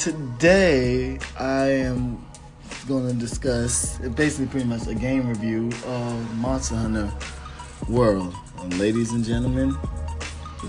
today I am going to discuss basically pretty much a game review of Monster Hunter World. And ladies and gentlemen,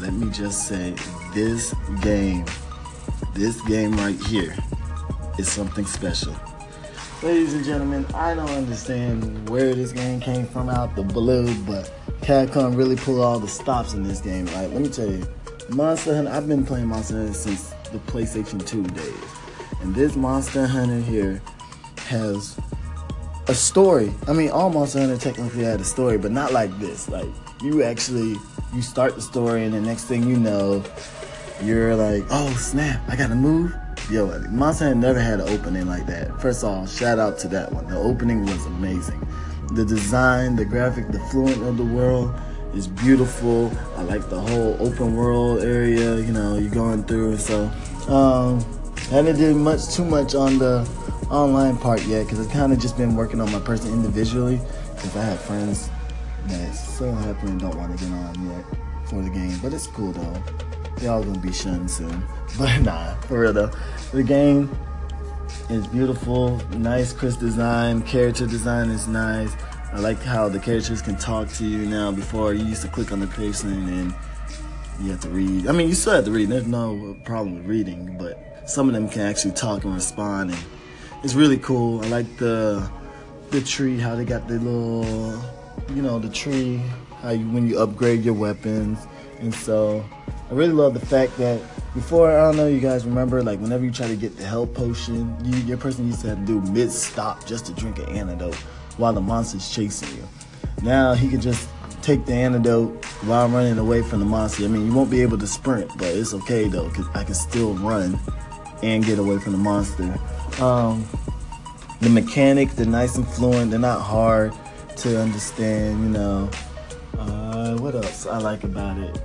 let me just say this game, this game right here, is something special. Ladies and gentlemen, I don't understand where this game came from out the blue, but Capcom really pulled all the stops in this game. Like, let me tell you, Monster Hunter, I've been playing Monster Hunter since the PlayStation 2 days. And this Monster Hunter here has a story. I mean, all Monster Hunter technically had a story, but not like this. Like, you actually, you start the story, and the next thing you know, you're like, oh snap, I gotta move yo, Monster Hunter never had an opening like that. First of all, shout out to that one. The opening was amazing. The design, the graphic, the fluent of the world is beautiful. I like the whole open world area, you know, you're going through. So, um, I didn't do much, too much on the online part yet because I've kind of just been working on my person individually because I have friends that so happily don't want to get on yet for the game. But it's cool though. They all gonna be shunned soon. But nah, for real though. The game is beautiful, nice, crisp design. Character design is nice. I like how the characters can talk to you now. Before you used to click on the person and you have to read. I mean, you still have to read. There's no problem with reading, but some of them can actually talk and respond, and it's really cool. I like the the tree, how they got the little, you know, the tree. How you when you upgrade your weapons, and so I really love the fact that before I don't know you guys remember like whenever you try to get the health potion, you, your person used to have to do mid stop just to drink an antidote while the monster's chasing you. Now he can just take the antidote while running away from the monster. I mean, you won't be able to sprint, but it's okay though because I can still run and get away from the monster. Um, the mechanics, they're nice and fluent. They're not hard to understand. You know, uh, what else I like about it?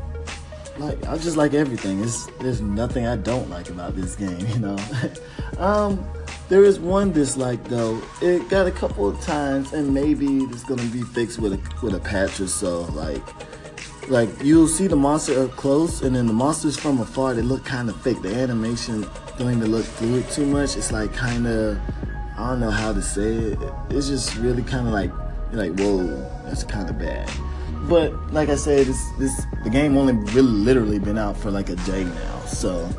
like I just like everything. It's there's nothing I don't like about this game, you know. um, there is one dislike though. It got a couple of times, and maybe it's gonna be fixed with a with a patch or so. Like, like you'll see the monster up close, and then the monsters from afar they look kind of fake. The animation don't even look fluid too much. It's like kind of I don't know how to say it. It's just really kind of like like whoa, that's kind of bad. But like I said, this this the game only really literally been out for like a day now, so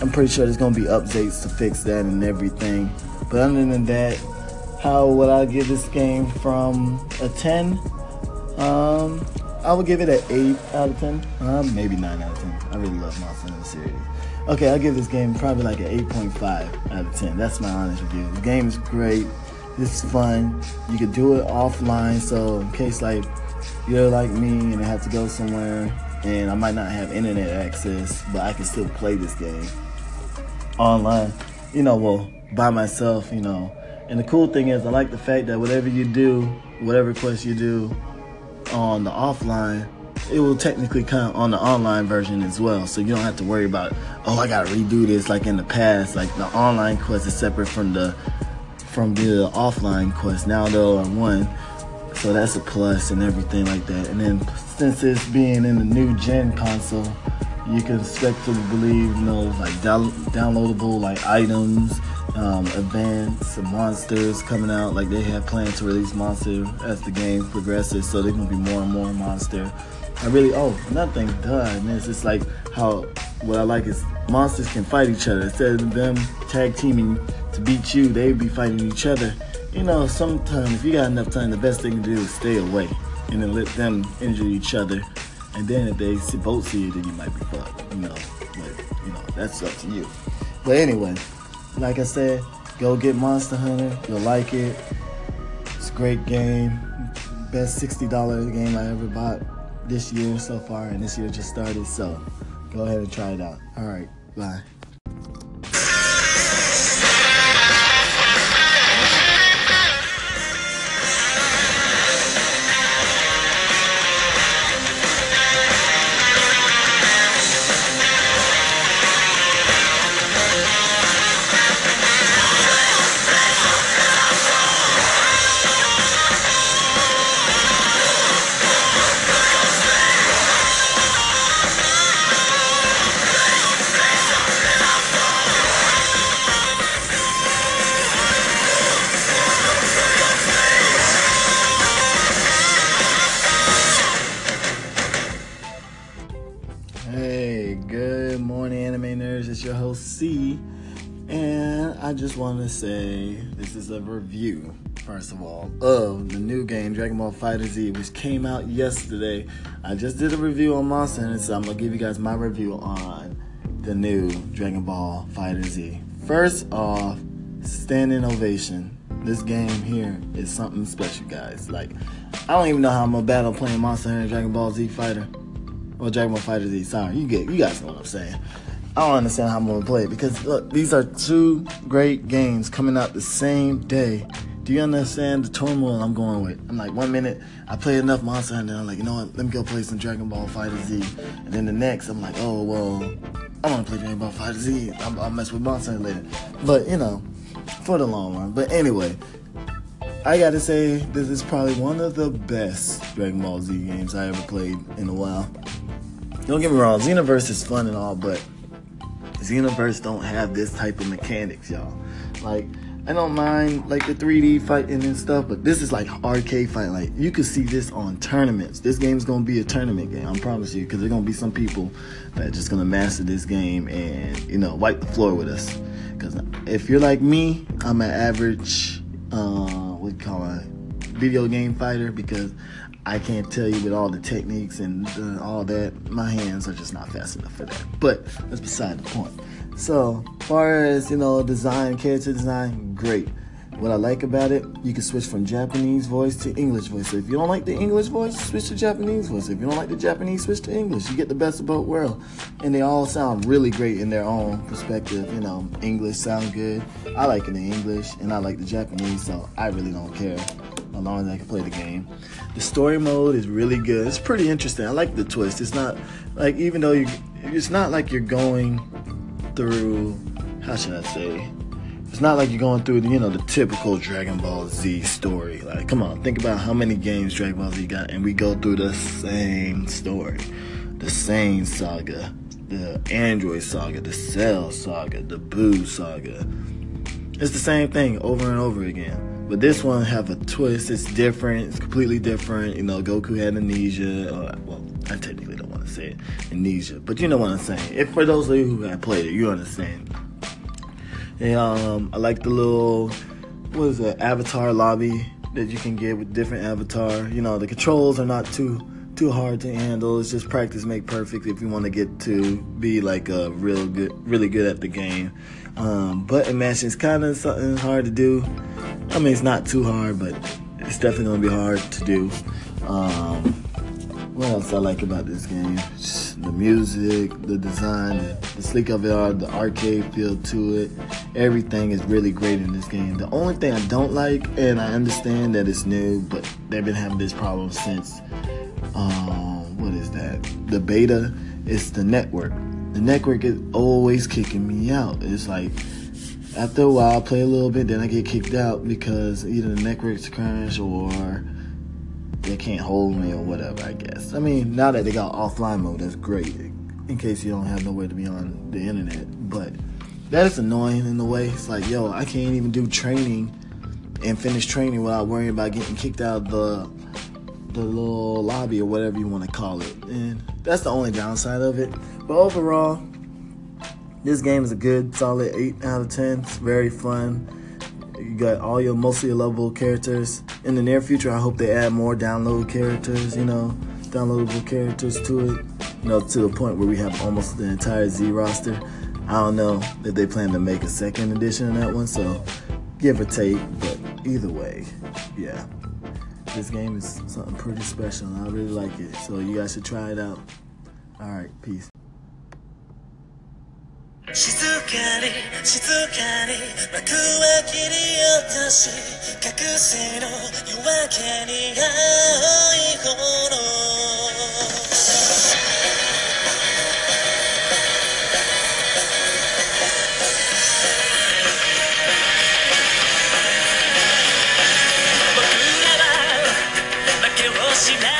I'm pretty sure there's gonna be updates to fix that and everything. But other than that, how would I give this game from a 10? Um, I would give it an 8 out of 10. Um, maybe 9 out of 10. I really love Monster Hunter series. Okay, I'll give this game probably like an 8.5 out of 10. That's my honest review. The game is great. It's fun. You can do it offline, so in case like you're like me and I have to go somewhere and I might not have internet access, but I can still play this game online, you know, well, by myself, you know. And the cool thing is, I like the fact that whatever you do, whatever quest you do on the offline, it will technically come on the online version as well. So you don't have to worry about, oh, I gotta redo this like in the past. Like the online quest is separate from the from the offline quest. Now they are one. So that's a plus and everything like that. And then since it's being in the new gen console, you can expect to believe, you know, like down- downloadable like items, um, events, monsters coming out. Like they have plans to release monster as the game progresses, so there's gonna be more and more monster. I really oh nothing done. Man, it's just like how what I like is monsters can fight each other instead of them tag teaming to beat you. They be fighting each other you know, sometimes if you got enough time, the best thing to do is stay away and then let them injure each other. And then if they both see you, then you might be fucked. You know, but you know that's up to you. But anyway, like I said, go get Monster Hunter. You'll like it. It's a great game. Best sixty dollar game I ever bought this year so far, and this year just started. So go ahead and try it out. All right, bye. Good morning, anime nerds. It's your host C, and I just want to say this is a review, first of all, of the new game Dragon Ball Fighter Z, which came out yesterday. I just did a review on Monster and so I'm gonna give you guys my review on the new Dragon Ball Fighter Z. First off, standing ovation. This game here is something special, guys. Like, I don't even know how I'm gonna battle playing Monster Hunter Dragon Ball Z Fighter. Well, Dragon Ball Fighter Z. Sorry, you get, you guys know what I'm saying. I don't understand how I'm gonna play it because look, these are two great games coming out the same day. Do you understand the turmoil I'm going with? I'm like, one minute I play enough Monster Hunter, I'm like, you know what? Let me go play some Dragon Ball Fighter Z, and then the next I'm like, oh well, I want to play Dragon Ball Fighter Z. I'll, I'll mess with Monster Hunter later, but you know, for the long run. But anyway, I gotta say this is probably one of the best Dragon Ball Z games I ever played in a while. Don't get me wrong, Xenoverse is fun and all, but Xenoverse don't have this type of mechanics, y'all. Like, I don't mind like the 3D fighting and stuff, but this is like arcade fight. Like you could see this on tournaments. This game's gonna be a tournament game, I promise you, because there's gonna be some people that just gonna master this game and you know wipe the floor with us. Because if you're like me, I'm an average, uh, what do you call it, video game fighter because I can't tell you with all the techniques and uh, all that. My hands are just not fast enough for that. But that's beside the point. So, far as you know, design, character design, great. What I like about it, you can switch from Japanese voice to English voice. So if you don't like the English voice, switch to Japanese voice. If you don't like the Japanese, switch to English. You get the best of both worlds. And they all sound really great in their own perspective. You know, English sound good. I like it in English, and I like the Japanese, so I really don't care as long as I can play the game. The story mode is really good. It's pretty interesting. I like the twist. It's not like even though you, it's not like you're going through. How should I say? It's not like you're going through the, you know, the typical Dragon Ball Z story. Like, come on, think about how many games Dragon Ball Z got, and we go through the same story, the same saga, the Android saga, the Cell saga, the Buu saga. It's the same thing over and over again. But this one have a twist. It's different. It's completely different. You know, Goku had amnesia. Or, well, I technically don't want to say it, amnesia, but you know what I'm saying. If for those of you who have played it, you understand. And um, I like the little what is it, avatar lobby that you can get with different avatar. You know, the controls are not too too hard to handle. It's just practice make perfect if you want to get to be like a real good, really good at the game. Um, button mashing is kind of something hard to do. I mean, it's not too hard, but it's definitely gonna be hard to do. Um, what else I like about this game? The music, the design, the, sleek of it all, the arcade feel to it. Everything is really great in this game. The only thing I don't like, and I understand that it's new, but they've been having this problem since um, what is that? The beta is the network. The network is always kicking me out. It's like after a while, I play a little bit, then I get kicked out because either the network's crash or they can't hold me or whatever. I guess. I mean, now that they got offline mode, that's great. In case you don't have nowhere to be on the internet, but that is annoying in a way. It's like, yo, I can't even do training and finish training without worrying about getting kicked out of the the little lobby or whatever you want to call it. And that's the only downside of it. But overall, this game is a good, solid 8 out of 10. It's very fun. You got all your mostly lovable characters. In the near future, I hope they add more download characters, you know, downloadable characters to it. You know, to the point where we have almost the entire Z roster. I don't know if they plan to make a second edition of that one, so give or take. But either way, yeah this game is something pretty special and I really like it. So you guys should try it out. Alright, peace. 静かに静かに幕は切り落とし覚醒の夜明けに青い炎 felicidad.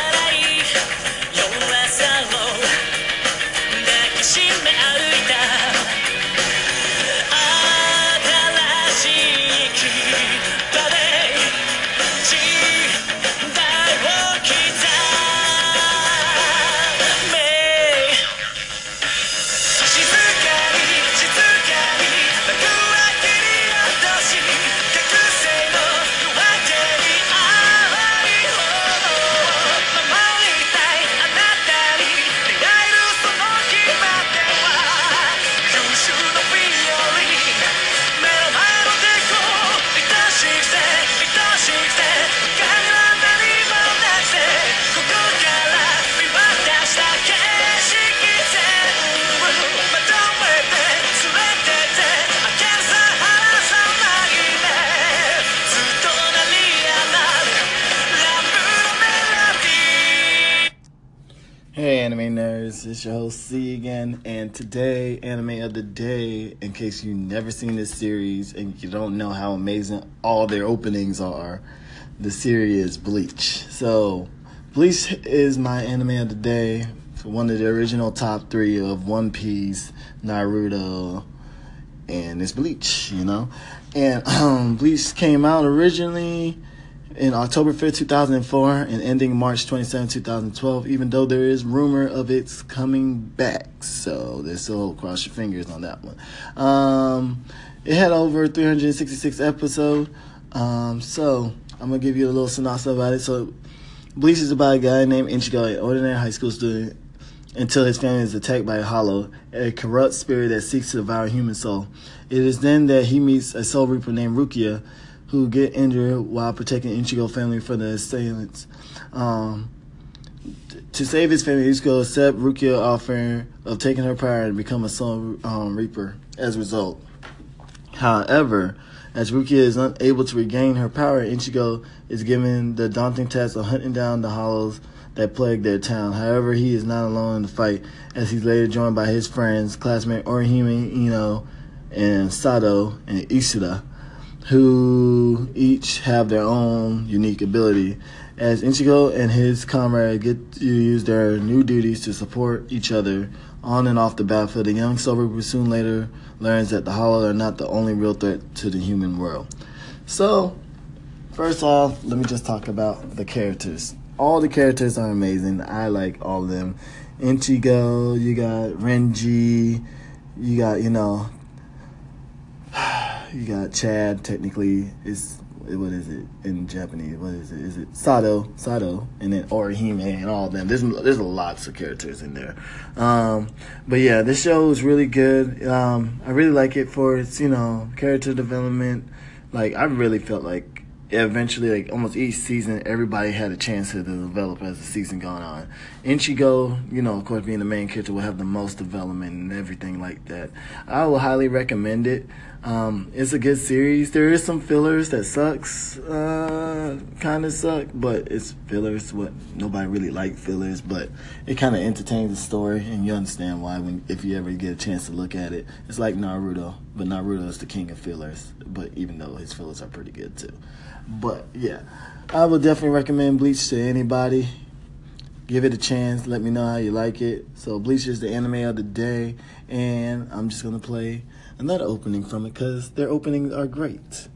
Anime nerds, it's your host C again, and today, anime of the day. In case you've never seen this series and you don't know how amazing all their openings are, the series is Bleach. So, Bleach is my anime of the day, one of the original top three of One Piece, Naruto, and it's Bleach, you know. And um, Bleach came out originally in October 5th, 2004, and ending March 27, 2012, even though there is rumor of its coming back. So, there's still cross your fingers on that one. Um, it had over 366 episodes. Um, so, I'm going to give you a little synopsis about it. So, Bleach is about a guy named Ichigo, an ordinary high school student, until his family is attacked by a hollow, a corrupt spirit that seeks to devour human soul. It is then that he meets a soul reaper named Rukia who get injured while protecting Ichigo family from the assailants. Um, to save his family, Ichigo accepts Rukia's offer of taking her power and become a Soul um, Reaper as a result. However, as Rukia is unable to regain her power, Ichigo is given the daunting task of hunting down the hollows that plague their town. However, he is not alone in the fight, as he's later joined by his friends, classmate Orihime Inoue and Sato and Ishida who each have their own unique ability. As Ichigo and his comrade get to use their new duties to support each other on and off the battlefield, the young Sober soon later learns that the Hollow are not the only real threat to the human world. So, first off, let me just talk about the characters. All the characters are amazing. I like all of them. Ichigo, you got Renji, you got, you know, you got Chad. Technically, is what is it in Japanese? What is it? Is it Sato? Sato, and then Orihime and all of them. There's there's lots of characters in there. Um, but yeah, this show is really good. Um, I really like it for its you know character development. Like I really felt like eventually, like almost each season, everybody had a chance to develop as the season gone on. Ichigo, you know, of course, being the main character, will have the most development and everything like that. I will highly recommend it. Um, it's a good series. There is some fillers that sucks, uh, kind of suck, but it's fillers. What nobody really like fillers, but it kind of entertains the story, and you understand why when if you ever get a chance to look at it. It's like Naruto, but Naruto is the king of fillers. But even though his fillers are pretty good too, but yeah, I would definitely recommend Bleach to anybody. Give it a chance. Let me know how you like it. So Bleach is the anime of the day, and I'm just gonna play another opening from it because their openings are great.